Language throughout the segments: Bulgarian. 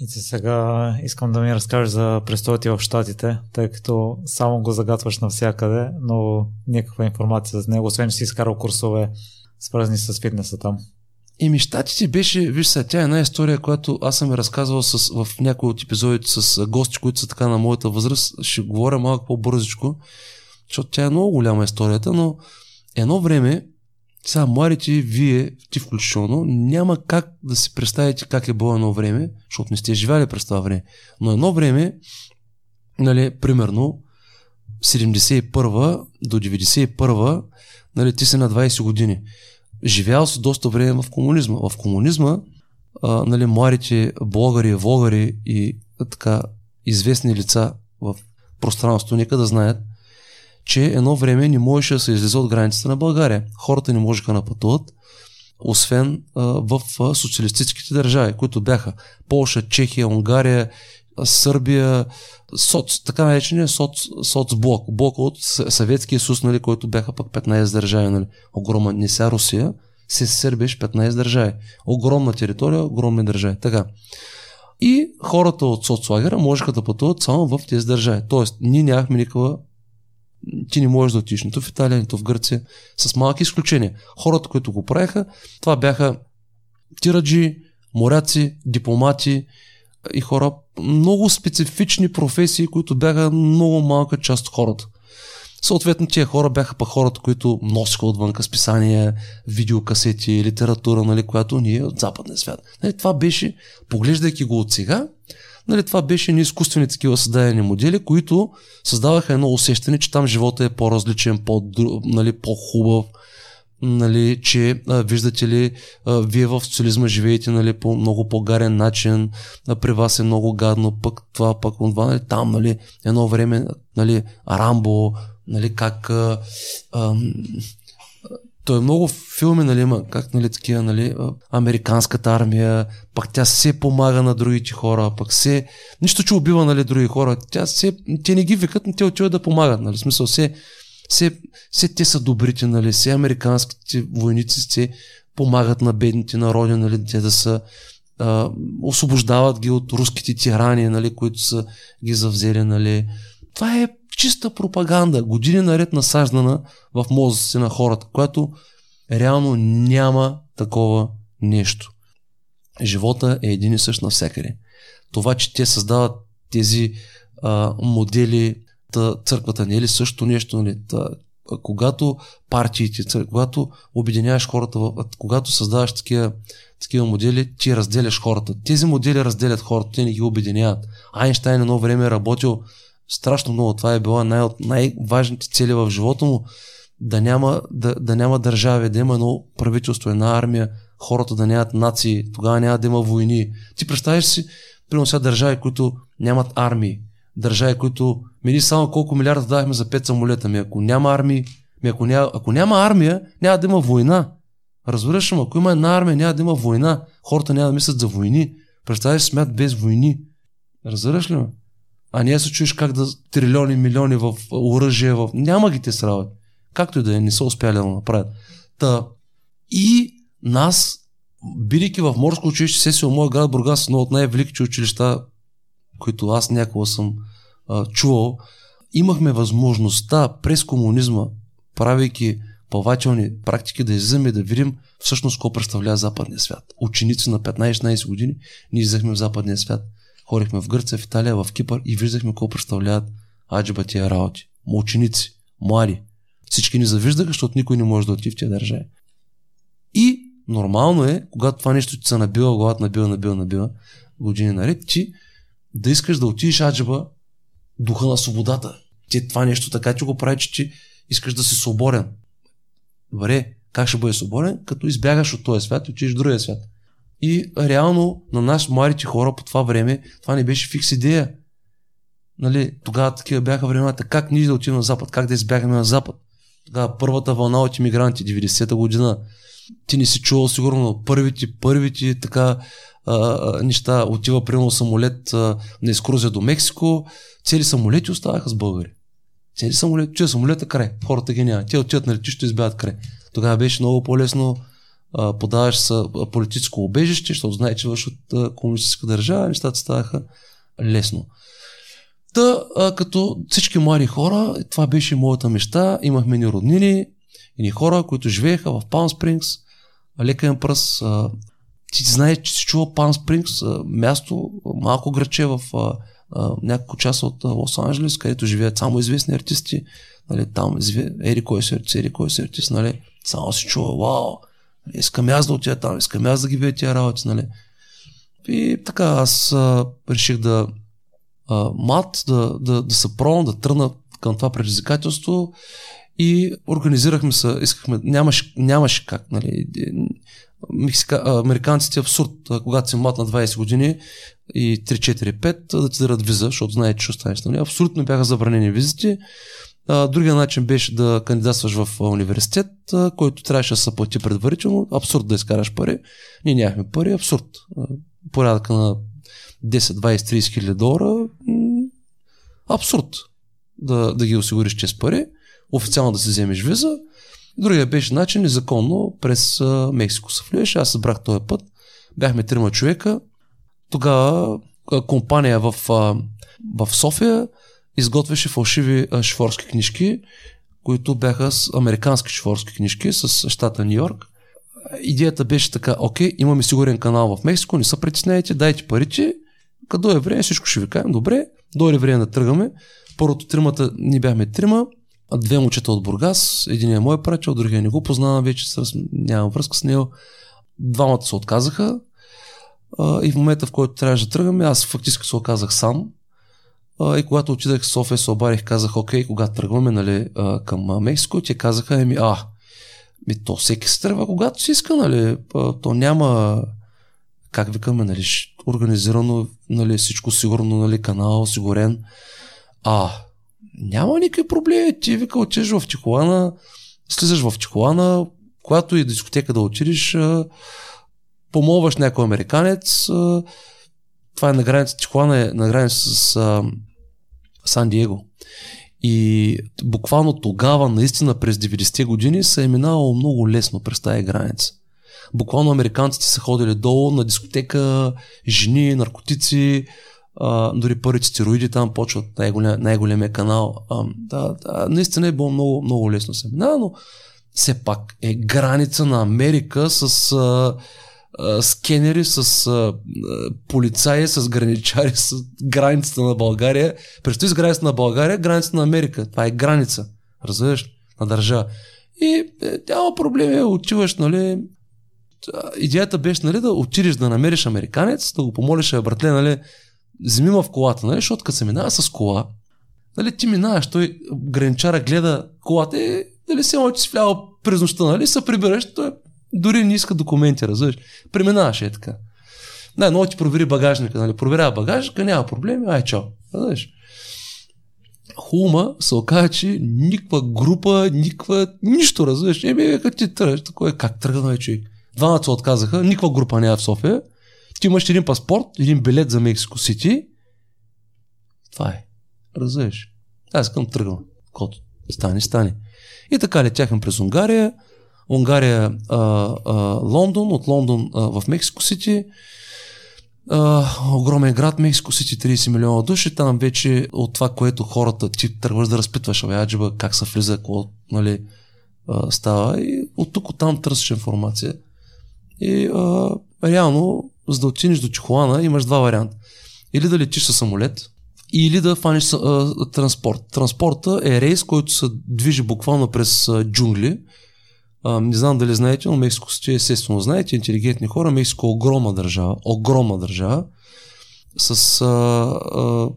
И сега искам да ми разкажеш за престоя ти в Штатите, тъй като само го загатваш навсякъде, но никаква информация за него, освен че си изкарал курсове свързани с фитнеса там. Еми, щатите беше, виж сега, тя е една история, която аз съм разказвал с, в някои от епизодите с гости, които са така на моята възраст. Ще говоря малко по-бързичко, защото тя е много голяма историята, но едно време, сега младите, вие, ти включително, няма как да си представите как е било едно време, защото не сте живели през това време. Но едно време, нали, примерно, 71 до 91 нали, ти си на 20 години живял си доста време в комунизма. В комунизма а, нали, младите блогъри, влогари и така известни лица в пространството, нека да знаят, че едно време не можеше да се излезе от границата на България. Хората не можеха да пътуват, освен в социалистическите държави, които бяха Полша, Чехия, Унгария, Сърбия, соц, така наречения соц, соцблок, блок от Съветския съюз, нали, който бяха пък 15 държави, нали, огромна, не ся Русия, се Сърбия 15 държави. Огромна територия, огромни държави. Така. И хората от соцлагера можеха да пътуват само в тези държави. Тоест, ние нямахме никаква ти не можеш да отидеш нито в Италия, нито в Гърция, с малки изключения. Хората, които го правеха, това бяха тираджи, моряци, дипломати, и хора, много специфични професии, които бяха много малка част от хората. Съответно, тия хора бяха па хората, които носиха отвънка списания, видеокасети, литература, нали, която ние от западния свят. Нали, това беше, поглеждайки го от сега, нали, това беше ни изкуствени такива създадени модели, които създаваха едно усещане, че там живота е по-различен, по, нали, по-хубав, нали, че а, виждате ли, а, вие в социализма живеете нали, по много по-гарен начин, а, при вас е много гадно, пък това, пък това, нали, там, нали, едно време, нали, Рамбо, нали, как а, а, той е много филми, нали, има как, нали, такива, нали, американската армия, пък тя се помага на другите хора, пък се, нищо, че убива, нали, други хора, тя се, те не ги викат, но те отиват да помагат, нали, в смисъл, се, все, все те са добрите, нали, все американските войници се помагат на бедните народи, нали, те да са а, освобождават ги от руските тирани, нали, които са ги завзели, нали. Това е чиста пропаганда, години наред насаждана в мозъците на хората, която реално няма такова нещо. Живота е един и същ навсякъде. Това, че те създават тези а, модели Та, църквата не е ли също нещо? Нали? Та, когато партиите, когато обединяваш хората, когато създаваш такива, такива модели, ти разделяш хората. Тези модели разделят хората, те не ги обединяват. Айнштайн едно време е работил страшно много. Това е била най- от най-важните цели в живота му. Да няма, да, да няма държави, да има едно правителство, една армия, хората да нямат нации, тогава няма да има войни. Ти представяш си, примерно сега държави, които нямат армии, държави, които ми само колко милиарда давахме за пет самолета. Ми ако няма армии, ми ако, няма, ако няма армия, няма да има война. Разбираш ли, ако има една армия, няма да има война. Хората няма да мислят за войни. Представяш смят без войни. Разбираш ли ме? А ние се чуеш как да трилиони, милиони в оръжие, в... няма ги те срават. Както и да е, не са успяли да направят. Та, и нас, бидейки в морско училище, сесия моя град Бургас, едно от най-великите училища, които аз някога съм а, чувал, имахме възможността през комунизма, правейки плавателни практики, да излизаме да видим всъщност какво представлява западния свят. Ученици на 15-16 години ние излизахме в западния свят. Ходихме в Гърция, в Италия, в Кипър и виждахме какво представляват аджиба тия работи. Ученици, млади. Всички ни завиждаха, защото никой не може да отиде в тия държави. И нормално е, когато това нещо ти се набива, главата набива, набива, набива, години наред, ти да искаш да отидеш аджаба духа на свободата. Ти това нещо така че го прави, че ти искаш да си свободен. Добре, как ще бъде свободен? Като избягаш от този свят и отидеш в другия свят. И реално на нас, младите хора по това време, това не беше фикс идея. Нали, тогава такива бяха времената. Как ние да отидем на Запад? Как да избягаме на Запад? Тогава първата вълна от иммигранти, 90-та година. Ти не си чувал сигурно първите, първите така а, неща. Отива примерно самолет а, на екскурзия до Мексико. Цели самолети оставаха с българи. Цели самолети, че самолета край. Хората ги няма. Те отиват на летището и избягат край. Тогава беше много по-лесно подаваш са политическо убежище, защото знае, че вършат комунистическа държава, нещата ставаха лесно. Та, а, като всички млади хора, това беше моята мечта, имахме ни роднини и ни хора, които живееха в Палм Спрингс, лекен пръс. А, ти знаеш, че си чува Палм Спрингс, място, малко граче в а, а, няколко часа от Лос-Анджелес, където живеят само известни артисти. Нали, там ери кой си артист, ери кой си артист, нали, само се чува, вау, искам аз да отида там, искам аз да ги видя тия работи, нали. И така, аз а, реших да а, мат, да, да, да се пробвам, да тръгна към това предизвикателство и организирахме се, искахме, нямаше, нямаше как, нали, Мексика, американците абсурд, когато си млад на 20 години и 3-4-5 да ти дадат виза, защото знаете, че останеш. Нали? Абсолютно бяха забранени визите. Другия начин беше да кандидатстваш в университет, който трябваше да се плати предварително. Абсурд да изкараш пари. Ние нямахме пари, абсурд. Порядъка на 10, 20, 30 хиляди долара. Абсурд да, да ги осигуриш чрез пари. Официално да си вземеш виза. Другия беше начин незаконно през Мексико се влияш. Аз събрах този път. Бяхме трима човека. Тогава компания в, в София изготвяше фалшиви шофьорски книжки, които бяха с американски шофьорски книжки с щата Нью Йорк. Идеята беше така, окей, имаме сигурен канал в Мексико, не се притесняйте, дайте парите, като е време, всичко ще ви кажем, добре, дойде време да тръгваме. Първото тримата, ние бяхме трима, две момчета от Бургас, един е мой приятел, другия не го познавам вече, с, нямам връзка с него. Двамата се отказаха и в момента, в който трябваше да тръгваме, аз фактически се оказах сам. И когато отидах в София, се обарих, казах, окей, когато тръгваме нали, към Мексико, те казаха, еми, а, ми, то всеки се тръгва, когато си иска, нали, то няма, как викаме, нали, организирано, нали, всичко сигурно, нали, канал, осигурен. А, няма никакви проблеми. Ти вика, отидеш в Тихуана, слизаш в Тихуана, когато и дискотека да отидеш, помолваш някой американец. Това е на граница, Тихуана е на граница с Сан Диего. И буквално тогава, наистина през 90-те години, се е минало много лесно през тази граница. Буквално американците са ходили долу на дискотека, жени, наркотици, а, дори първите стероиди там почват най-голем, най-големия канал. А, да, да, наистина е било много, много лесно се минава, но все пак е граница на Америка с а, скенери, с а, полицаи, с граничари, с границата на България. Представи с границата на България, границата на Америка. Това е граница. Разбираш? На държава. И е, няма проблеми, отиваш, нали, идеята беше нали, да отидеш да намериш американец, да го помолиш, братле, нали, вземи в колата, нали? Защото като се минава с кола, нали, ти минаваш, той граничара гледа колата и дали се че си влява през нощта, нали, се прибираш, той дори не иска документи, разбираш. Преминаваш е така. Да, но ти провери багажника, нали, проверява багажника, няма проблеми, ай чао. Разбираш. Хума се оказа, че никаква група, никаква, нищо, разбираш. Еми, като ти тръгнеш, такова е, как тръгна, човек. Двамата се отказаха, никаква група няма в София. Ти имаш един паспорт, един билет за Мексико Сити. Това е. Разбираш? Аз искам тръгвам. Кото стане, стане. И така летяхме през Унгария. Унгария, а, а, Лондон, от Лондон а, в Мексико Сити. А, огромен град, Мексико Сити, 30 милиона души. Там вече от това, което хората ти тръгваш да разпитваш, абе, аджиба, как се влиза, какво нали, а, става. И от тук, от там търсиш информация. И а, реално за да отидеш до Чихуана, имаш два варианта. Или да летиш със самолет, или да фаниш а, транспорт. Транспорта е рейс, който се движи буквално през а, джунгли. А, не знам дали знаете, но Мексико сте естествено знаете, интелигентни хора. Мексико е огромна държава, огромна държава, с а, а,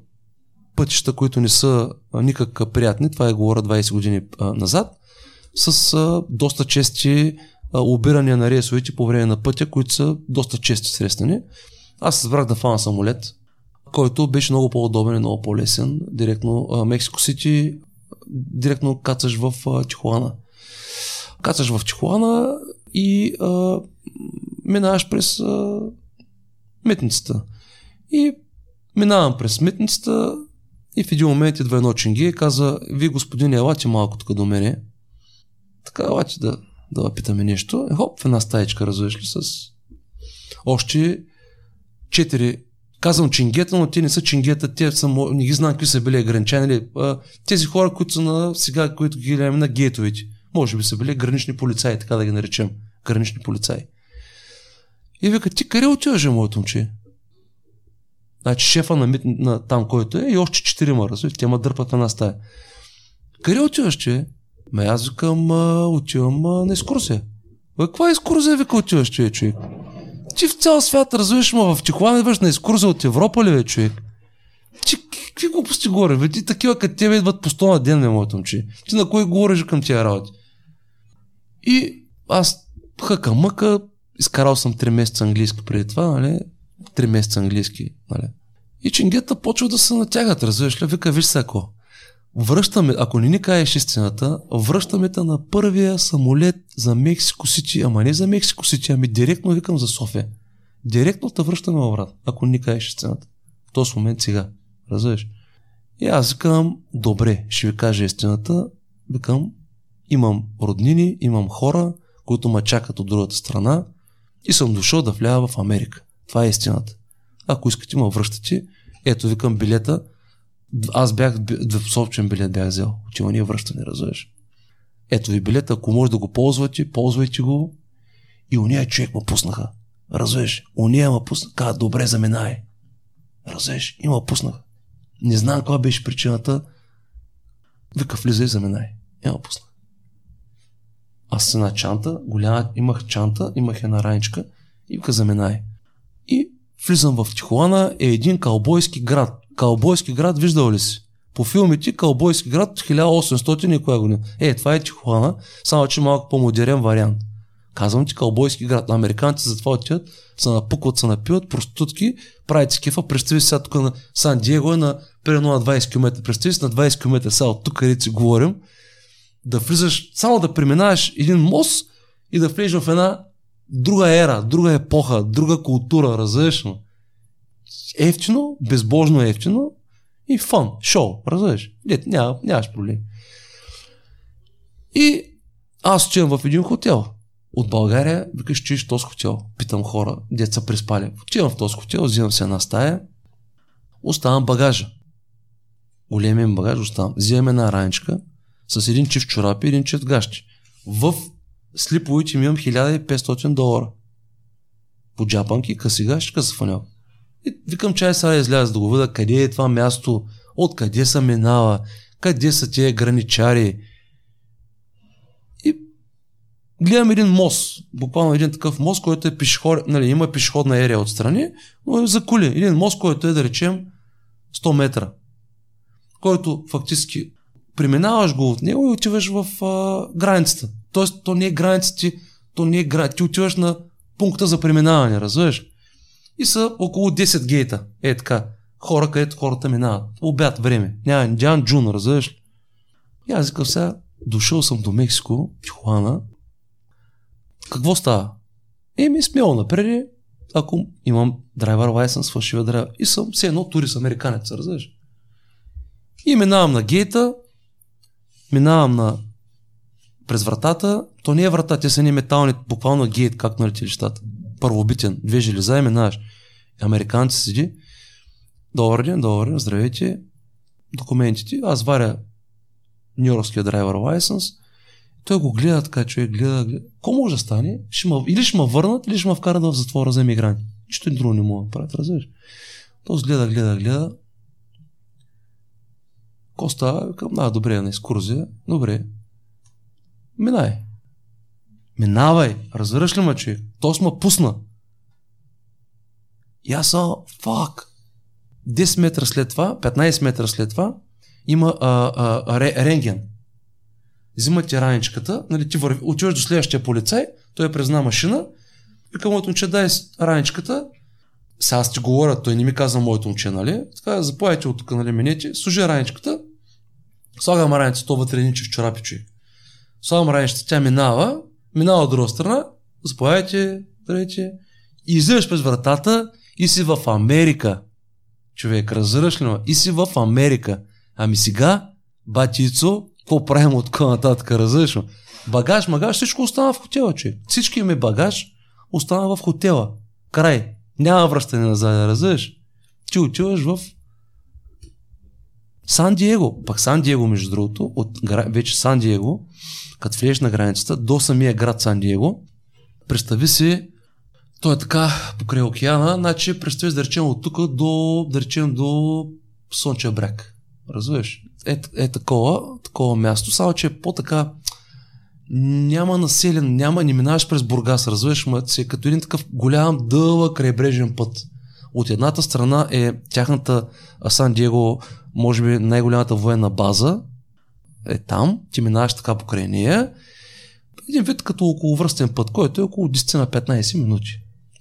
пътища, които не са никак приятни. Това е говоря 20 години а, назад. С а, доста чести обирания на рейсовете по време на пътя, които са доста чести срещани. Аз се разбрах да фана самолет, който беше много по-удобен и много по-лесен. Директно Мексико Сити, директно кацаш в Тихуана. Кацаш в Тихуана и а, минаваш през а, митницата. И минавам през митницата и в един момент идва едно чинги и каза, вие господин, елате малко тук до мене. Така, елате да, да питаме нещо. Е, хоп, в една стаечка, разбираш ли, с още четири Казвам чингета, но те не са чингета, те са, не ги знам какви са били ограничени. Нали? Тези хора, които са на сега, които ги гледаме на гейтовете, може би са били гранични полицаи, така да ги наречем. Гранични полицаи. И вика, ти къде отиваш, моето момче? Значи шефа на, мит, на там, който е, и още четирима, разбираш, те ма дърпат една стая. Къде отиваш, че? Ме аз викам, отивам а, на екскурсия. Бе, каква екскурсия вика отиваш, че, човек? Ти в цял свят развиваш, ма в Тихуана идваш на екскурзия от Европа ли, бе, човек? Ти какви глупости говори, бе? Ти такива като тебе идват по 100 на ден, бе, моето момче. Ти на кой говориш към тия работи? И аз хъка мъка, изкарал съм 3 месеца английски преди това, нали? 3 месеца английски, нали? И чингета почва да се натягат, разбираш ли? Вика, виж ако връщаме, ако не ни кажеш истината, връщаме те на първия самолет за Мексико Сити, ама не за Мексико Сити, ами директно викам за София. Директно те връщаме обратно, ако не ни кажеш истината. В този момент сега. Разбираш? И аз викам, добре, ще ви кажа истината. Викам, имам роднини, имам хора, които ме чакат от другата страна и съм дошъл да влява в Америка. Това е истината. Ако искате, ме връщате. Ето, викам билета. Аз бях, собствен билет бях взел. Отиване връщане, разбираш. Ето ви билет, ако може да го ползвате, ползвайте го. И уния човек ме пуснаха. Разбираш? Уния ме пуснаха. Каза, добре, заминай. Разбираш? И ме пуснаха. Не знам каква беше причината. Вика, влизай, заминай. И ме пуснаха. Аз с една чанта, голяма, имах чанта, имах една раничка и вика заминай. И влизам в Тихуана, е един калбойски град. Калбойски град, виждал ли си? По филмите Калбойски град 1800 и коя година. Е, това е Тихуана, само че малко по-модерен вариант. Казвам ти Калбойски град. Американците затова отиват, се напукват, се напиват, проститутки, правят си кефа. Представи сега тук на Сан Диего е на примерно на 20 км. Представи си на 20 км сега от тук, където си говорим, да влизаш, само да преминаваш един мост и да влезеш в една друга ера, друга епоха, друга култура, разбираш Ефтино, безбожно ефтино и фан, шоу, разбираш? Нет, няма, нямаш проблем. И аз отивам в един хотел. От България, викаш, че този хотел. Питам хора, деца приспали. Отивам в този хотел, взимам се една стая, оставам багажа. Големия багаж оставам. Взимам една раничка, с един чиф чорапи и един чиф гащи. В слиповите ми имам 1500 долара. По джапанки, къси гащи, къса фанел. И викам, чай сега изляза да го видя къде е това място, откъде се минава, къде са тия граничари. И гледам един мост, буквално един такъв мост, който е пешеход, нали, има пешеходна ерия отстрани, но е за кули. Един мост, който е да речем 100 метра, който фактически преминаваш го от него и отиваш в а, границата. Тоест, то не е границата ти, то не е граница. Ти отиваш на пункта за преминаване, разбираш? И са около 10 гейта. Е така. Хора, където хората минават. Обяд време. Няма Индиан Джун, разбираш? И аз викам сега, дошъл съм до Мексико, Тихуана. Какво става? Еми, смело напред, ако имам драйвер лайсенс, фалшива драйвер. И съм все едно турист американец, разбираш? И минавам на гейта, минавам на през вратата, то не е врата, те са ни метални, буквално гейт, както на летилищата. Първобитен, две железа и минаваш. Американци седи, добър ден, добър ден, здравейте, документите, аз варя Нью-Йоркския драйвер лайсенс, той го гледа така, човек гледа, гледа. Ко може да стане? Ще ма, или ще ме върнат, или ще ме вкарат в затвора за емигранти. Нищо друго не мога да правят, разбираш? Той гледа, гледа, гледа. Коста, към, да, добре, на екскурзия. Добре. Минай. Минавай. Разбираш ли ме, че? То сме пусна. И аз съм, фак. 10 метра след това, 15 метра след това, има а, а, ре, рентген. Взимат ти раничката, нали, ти върви, отиваш до следващия полицай, той е презна машина, и към моето момче дай раничката, сега аз ти говоря, той не ми каза моето момче, нали? Така, заповядайте от тук, нали, минете, служи раничката, Слагам раницата, то вътре ниче в чорапи, човек. Слагам раницата, тя минава, минава от друга страна, заповядайте, и излизаш през вратата и си в Америка. Човек, разбираш ли И си в Америка. Ами сега, батицо, какво правим от тук нататък, разбираш Багаж, магаж, всичко остана в хотела, че. Всички ми багаж остана в хотела. Край. Няма връщане назад, разбираш? Ти отиваш в Сан Диего. Пак Сан Диего, между другото, от вече Сан Диего, като влезеш на границата, до самия град Сан Диего, представи си, той е така покрай океана, значи представи да речем от тук до, да речем до Слънчев бряг. Разбираш? Е, е такова, такова място, само че е по-така няма населен, няма, не минаваш през Бургас, разбираш, ма си е като един такъв голям, дълъг крайбрежен път. От едната страна е тяхната Сан Диего, може би най-голямата военна база, е там, ти минаваш така покрай нея, един вид като околовръстен път, който е около 10 на 15 минути.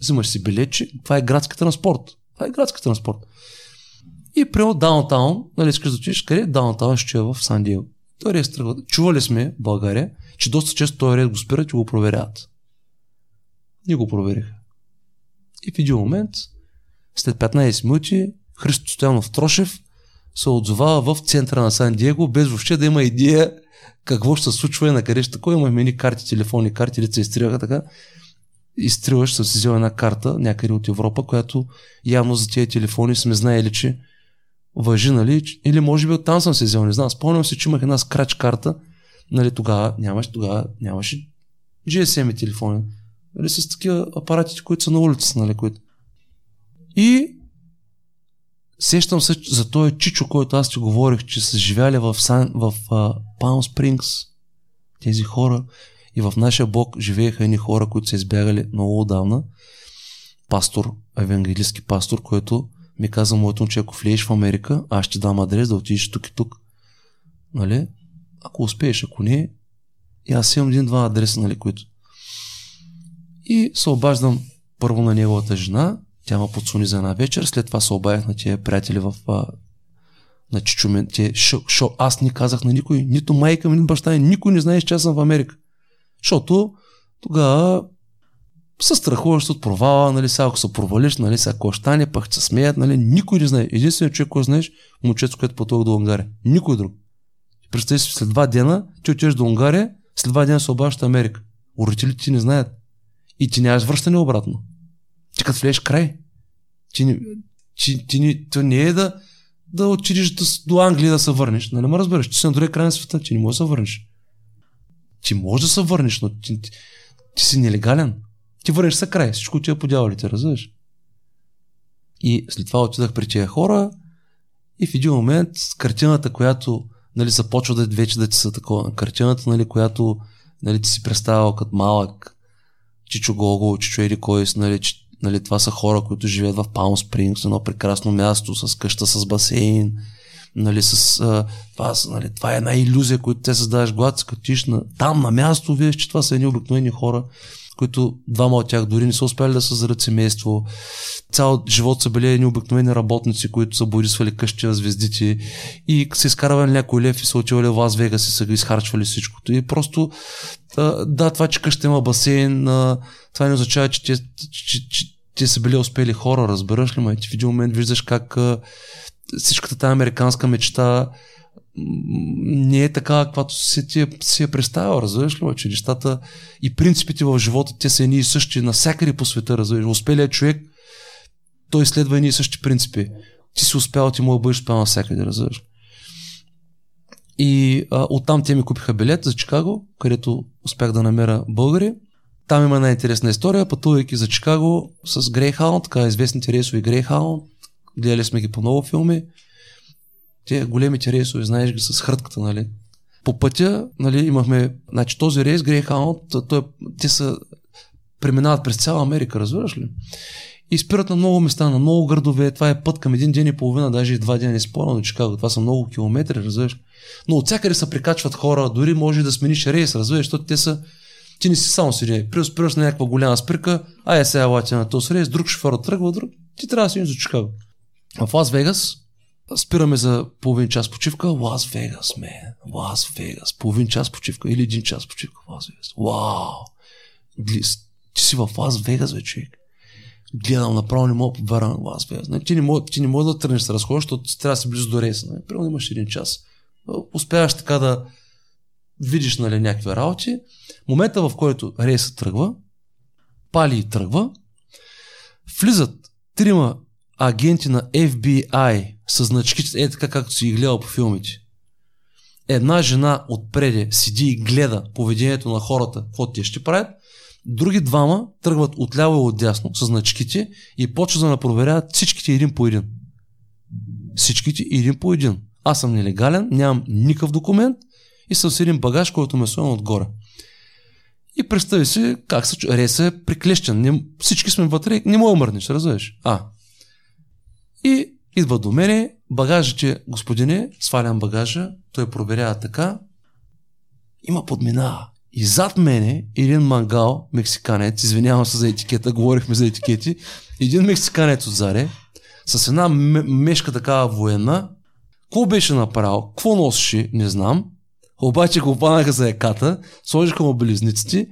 Взимаш си билетче, това е градски транспорт. Това е градски транспорт. И при даунтаун, нали искаш да отидеш къде? Даунтаун ще е в Сан Диего. Той рейс тръгва. Чували сме в България, че доста често този рейс го спират и го проверяват. Ние го провериха. И в един момент, след 15 минути, Христо Стоянов Трошев се отзовава в центъра на Сан Диего, без въобще да има идея какво ще се случва и на къде ще такова. Имаме ни карти, телефони, карти, лица изтриваха така. Изтриваш, си взел една карта някъде от Европа, която явно за тези телефони сме знаели, че въжи, нали? Или може би оттам съм се взел, не знам. Спомням се, че имах една скрач карта, нали, тогава нямаше, тогава нямаше GSM телефони. Нали, с такива апаратите, които са на улицата, нали, които. И сещам се за този чичо, който аз ти говорих, че са живяли в, Сан, в uh, Palm Springs. Тези хора. И в нашия блок живееха едни хора, които са избягали много отдавна. Пастор, евангелистски пастор, който ми каза моето че ако влезеш в Америка, аз ще дам адрес да отидеш тук и тук. Нали? Ако успееш, ако не, и аз имам един-два адреса, нали, които. И се обаждам първо на неговата жена, тя ме подсуни за една вечер, след това се обадих на тия приятели в на Чичумен, те, шо, шо, аз не казах на никой, нито майка ми, нито баща ми, никой не знае, че аз съм в Америка. Защото тогава се страхуваш от провала, нали, сега ако се провалиш, нали, сега ако стане, пък се смеят, нали, никой не знае. Единственият човек, който знаеш, момчето, което пътува до Унгария. Никой друг. Представи си, след два дена ти отиваш до Унгария, след два дена се обаждаш Америка. Родителите ти не знаят. И ти нямаш връщане обратно. Ти като влезеш край. Ти, ти, ти, ти, то не е да, да отидеш до, Англия да се върнеш. Нали ме разбираш? Ти си на другия край на света, ти не можеш да се върнеш. Ти можеш да се върнеш, но ти, ти, ти си нелегален. Ти върнеш се край, всичко ти е по дяволите, разбираш? И след това отидах при тия хора и в един момент картината, която нали, започва да вече да ти са такова. Картината, нали, която нали, ти си представял като малък, Чичо Гого, Чичо Ери Койс, нали, нали, това са хора, които живеят в Палм Спрингс, едно прекрасно място, с къща с басейн, нали, с, а, това, нали, това е една иллюзия, която те създаваш, когато скатиш на, там на място, виж, че това са едни обикновени хора, които двама от тях дори не са успяли да създадат семейство. Цял живот са били едни обикновени работници, които са борисвали къщи на звездите и се изкарвали някой лев и са отивали в Лас Вегас и са ги изхарчвали всичкото. И просто да, това, че къща има басейн, това не означава, че те, че, че, те са били успели хора, разбираш ли, ма? Ти в един момент виждаш как всичката тази американска мечта не е така, каквато си, ти, си е представил, разбираш ли, че нещата и принципите в живота, те са едни и същи навсякъде по света, разбираш. Успелият човек, той следва едни и същи принципи. Ти си успял, ти му бъдеш успял навсякъде, разбираш. И а, оттам те ми купиха билет за Чикаго, където успях да намеря българи. Там има една интересна история, пътувайки за Чикаго с Greyhound, така известните рейсови Greyhound. Гледали сме ги по много филми те големите рейсове, знаеш ги с хрътката, нали? По пътя, нали, имахме, значи този рейс, Greyhound, той, те са, преминават през цяла Америка, разбираш ли? И спират на много места, на много градове. Това е път към един ден и половина, даже и два дни не спорно до Чикаго. Това са много километри, разбираш. Но от всякъде се прикачват хора, дори може да смениш рейс, разбираш, защото те са ти не си само седи. Спираш на някаква голяма спирка, а е сега лати на този рейс, друг шофьор тръгва, друг. Ти трябва да си за Чикаго. В Лас Вегас спираме за половин час почивка. Лас Вегас, мен. Лас Вегас. Половин час почивка или един час почивка Лас Вегас. Вау! Ти си в Лас Вегас, вече. Гледам направо, не мога да повярвам Лас Вегас. Не, ти, не мога, ти не мога да тръгнеш да разходиш, защото трябва да си близо до рейса. Примерно имаш един час. Успяваш така да, видиш нали, някакви работи, момента в който рейсът тръгва, пали и тръгва, влизат трима агенти на FBI с значките, е така както си ги гледал по филмите. Една жена отпреде седи и гледа поведението на хората, какво те ще правят. Други двама тръгват отляво и отдясно с значките и почват да проверяват всичките един по един. Всичките един по един. Аз съм нелегален, нямам никакъв документ и съм с един багаж, който ме слоем отгоре. И представи си как се Реса е приклещен. Не, всички сме вътре, не мога мърнеш, разбираш. А. И идва до мене, багажите, господине, свалям багажа, той проверява така, има подминава. И зад мене един мангал, мексиканец, извинявам се за етикета, говорихме за етикети, един мексиканец отзаре, с една мешка такава военна, какво беше направил, какво носеше, не знам, обаче го панаха за еката, сложиха му белезниците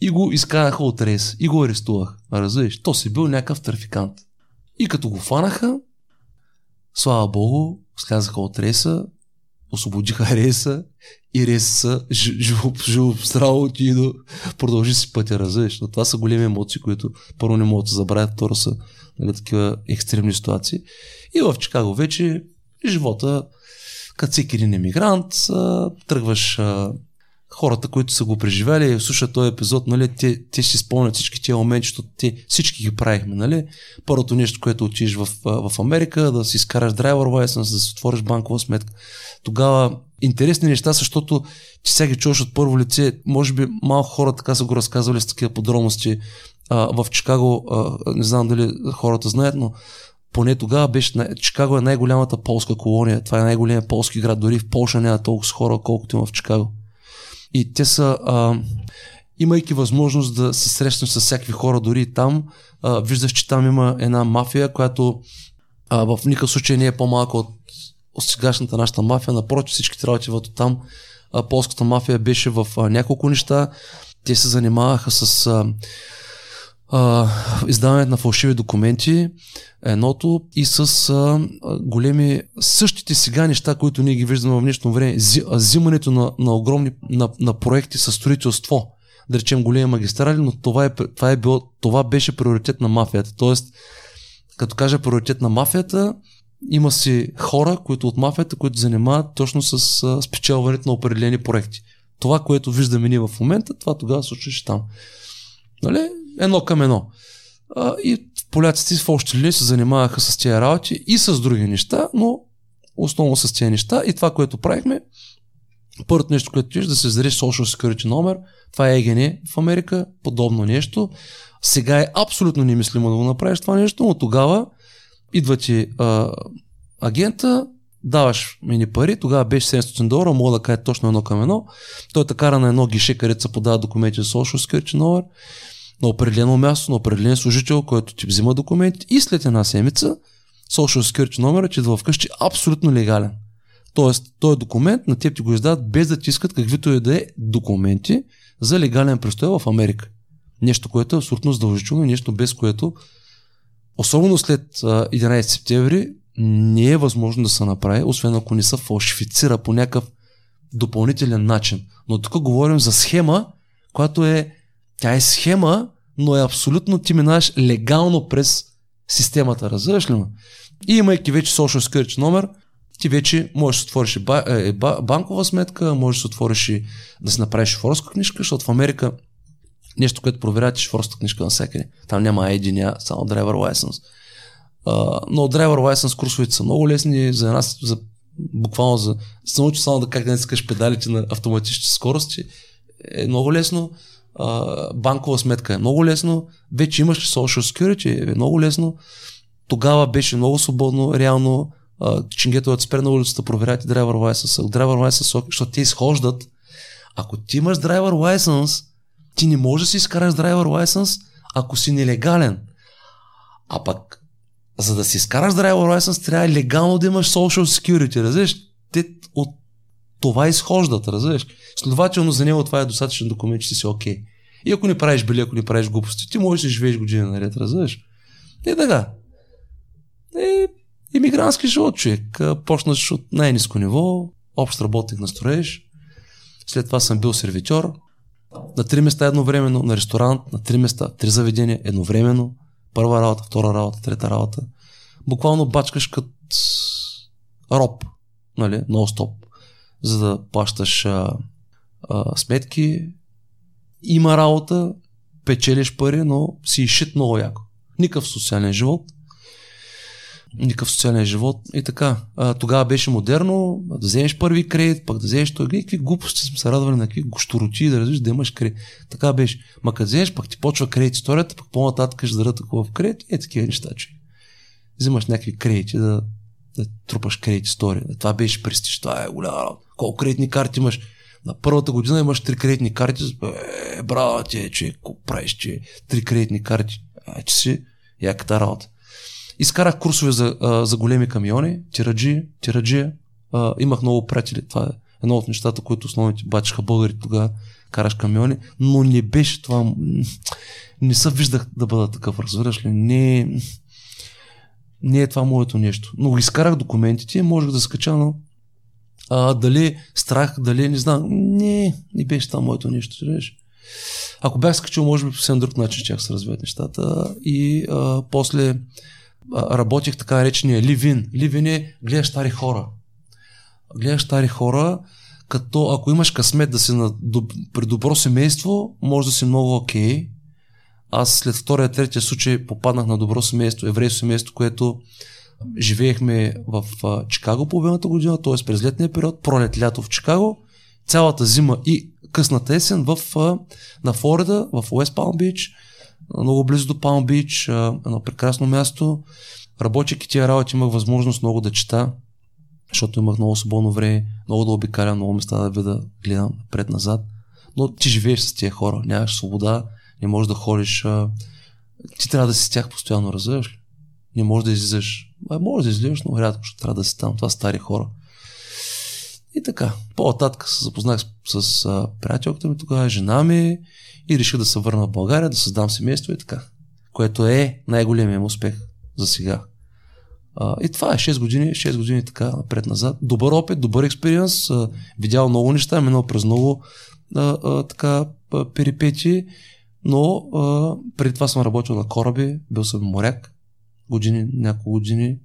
и го изкараха от рейс и го арестувах. Разбираш, то си бил някакъв трафикант. И като го фанаха, слава богу, слязаха от рейса, освободиха рейса и рейса живо, отиде продължи си пътя, разбираш. Но това са големи емоции, които първо не могат да забравят, второ са нали, такива екстремни ситуации. И в Чикаго вече живота като всеки един емигрант, тръгваш хората, които са го преживяли, слушат този епизод, нали, те, те ще спомнят всички тези моменти, защото те всички ги правихме. Нали. Първото нещо, което отидеш в, в Америка, да си изкараш драйвер license, да си отвориш банкова сметка. Тогава интересни неща, защото ти сега ги чуваш от първо лице. Може би малко хора така са го разказвали с такива подробности. А, в Чикаго, а, не знам дали хората знаят, но поне тогава беше, Чикаго е най-голямата полска колония, това е най-големият полски град, дори в Полша няма толкова хора, колкото има в Чикаго. И те са, а, имайки възможност да се срещнеш с всякакви хора, дори там, а, виждаш, че там има една мафия, която а, в никакъв случай не е по-малка от, от сегашната нашата мафия, напротив всички трябва от там. А, полската мафия беше в а, няколко неща, те се занимаваха с а, а, издаването на фалшиви документи, едното и с а, големи същите сега неща, които ние ги виждаме в днешно време, взимането на, на огромни на, на проекти със строителство, да речем големи магистрали, но това, е, това, е било, това беше приоритет на мафията. Тоест, като кажа приоритет на мафията, има си хора, които от мафията, които занимават точно с а, спечелването на определени проекти. Това, което виждаме ние в момента, това тогава случваше там. Нали? Едно към едно. А, и поляците в общи линии се занимаваха с тези работи и с други неща, но основно с тези неща. И това, което правихме, първото нещо, което виждаш, да се издадеш Social Security номер, това е ЕГН в Америка, подобно нещо. Сега е абсолютно немислимо да го направиш това нещо, но тогава идва ти а, агента, даваш мини пари, тогава беше 700 долара, мога да кажа точно едно към едно. Той те кара на едно гише, където се подава документи за Social Security номер на определено място, на определен служител, който ти взима документи и след една седмица Social Security номерът идва вкъщи абсолютно легален. Тоест, този документ на теб ти го издават без да ти искат каквито и да е документи за легален престой в Америка. Нещо, което е абсолютно задължително и нещо без което, особено след 11 септември, не е възможно да се направи, освен ако не се фалшифицира по някакъв допълнителен начин. Но тук говорим за схема, която е тя е схема, но е абсолютно ти минаваш легално през системата, разбираш ли ме? И имайки вече Social Security номер, ти вече можеш да отвориш и ба, е, банкова сметка, можеш да отвориш и да си направиш шофьорска книжка, защото в Америка нещо, което проверяват е шофьорска книжка на всеки. Там няма ID, само driver license. Uh, но driver license курсовете са много лесни за нас, за, буквално за, се научи само да как да не искаш педалите на автоматични скорости. Е много лесно банкова сметка е много лесно, вече имаш social security е много лесно. Тогава беше много свободно, реално чингетовете спре на улицата, проверяйте driver license. Driver защото те изхождат. Ако ти имаш driver license, ти не можеш да си изкараш driver license, ако си нелегален. А пък, за да си изкараш driver license, трябва легално да имаш social security, разбираш? Те от това изхождат, разбираш? Следователно за него това е достатъчен документ, че си окей. Okay. И ако не правиш били, ако не правиш глупости, ти можеш да живееш години наред, разбираш? И така. Е, иммигрантски живот, човек. Почнаш от най-низко ниво, общ работник на строеж, След това съм бил сервитьор. На три места едновременно, на ресторант, на три места, три заведения едновременно. Първа работа, втора работа, трета работа. Буквално бачкаш като роб, нали, нон-стоп, за да плащаш а, а, сметки. Има работа, печелиш пари, но си изшит много яко. Никакъв социален живот. Никакъв социален живот. И така. А, тогава беше модерно да вземеш първи кредит, пък да вземеш той. Какви глупости сме се радвали на какви гощороти да разбиш да имаш кредит. Така беше. Ма като вземеш, пък ти почва кредит историята, пък по-нататък ще дадат такова в кредит. Е, такива неща, че. Взимаш някакви кредити да, да трупаш кредит история. Това беше престиж. Това е голяма работа. Колко кредитни карти имаш? На първата година имаш три кредитни карти. Е, браво, ти, че, правиш, че три кредитни карти? А, че си яката работа. Изкарах курсове за, а, за големи камиони, тираджи, тираджи. А, имах много приятели. Това е едно от нещата, които основните бачаха българи тогава. Караш камиони, но не беше това. Не се виждах да бъда такъв, разбираш ли? Не, не е това моето нещо. Но изкарах документите, можех да скача, но а, дали страх, дали не знам. Не, не беше това моето нещо. Разбираш? Ако бях скачил, може би по съвсем друг начин ще се развият нещата. И а, после а, работих така наречения ливин. Ливин е гледаш стари хора. Гледаш стари хора, като ако имаш късмет да си на, до, при добро семейство, може да си много окей. Okay. Аз след втория, третия случай попаднах на добро семейство, еврейско семейство, което живеехме в а, Чикаго половината година, т.е. през летния период, пролет, лято в Чикаго, цялата зима и късната есен в, а, на Флорида, в Уест Палм Бич, много близо до Палм Бич, едно прекрасно място. Работейки тия работи имах възможност много да чета, защото имах много свободно време, много да обикалям, много места да видя, гледам пред-назад. Но ти живееш с тия хора, нямаш свобода, не можеш да ходиш. А... Ти трябва да си с тях постоянно, разбираш ли? Не можеш да излизаш. А, можеш да излизаш, но рядко ще трябва да си там. Това са стари хора. И така. По-нататък се запознах с, с приятелката ми тогава, жена ми и реших да се върна в България, да създам семейство и така. Което е най-големият успех за сега. А, и това е 6 години, 6 години така напред-назад. Добър опит, добър експириенс, видял много неща, минал през много а, а, така перипети, но а, преди това съм работил на кораби, бил съм моряк, години, няколко години.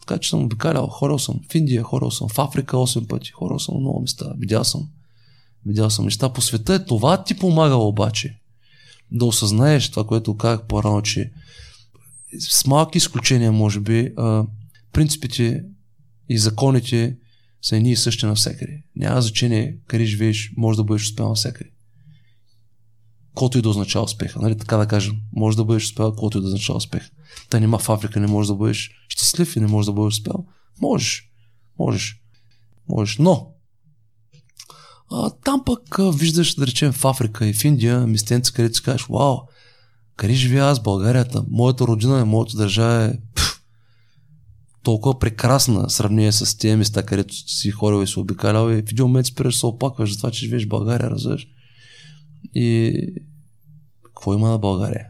Така че съм обикалял, хорал съм в Индия, хорал съм в Африка 8 пъти, хорал съм много места, видял съм. Видял съм неща по света. Е, това ти помага обаче да осъзнаеш това, което казах по-рано, че с малки изключения, може би, принципите и законите са едни и същи навсякъде. Няма значение къде живееш, може да бъдеш успял навсякъде. Колото и да означава успеха, нали? така да кажем. Може да бъдеш успял, колото и да означава успех. Та нема в Африка не може да бъдеш щастлив и не може да бъдеш успял. Можеш. Можеш. Можеш. Но, а, там пък а, виждаш, да речем, в Африка и в Индия, местенца, където си кажеш, вау, къде живея аз, Българията, моята родина, моята държава е пъл, толкова прекрасна в сравнение с тези места, където си хорил и си обикалял и в един момент спираш се опакваш за това, че живееш в България, разбираш. И какво има на България?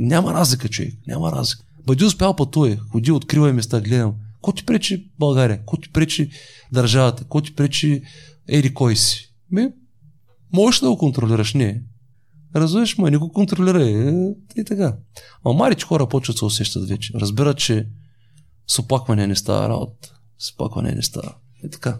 Няма разлика, човек. Няма разлика. Бъди успял пътувай. Ходи, откривай места, гледам. Ко ти пречи България? Ко ти пречи държавата? Ко ти пречи еди кой си? Ми, можеш да го контролираш, не. Разбираш, ма не го контролирай. Е, и така. А марич хора почват се усещат вече. Разбират, че с оплакване не става работа. С оплакване не става. И така.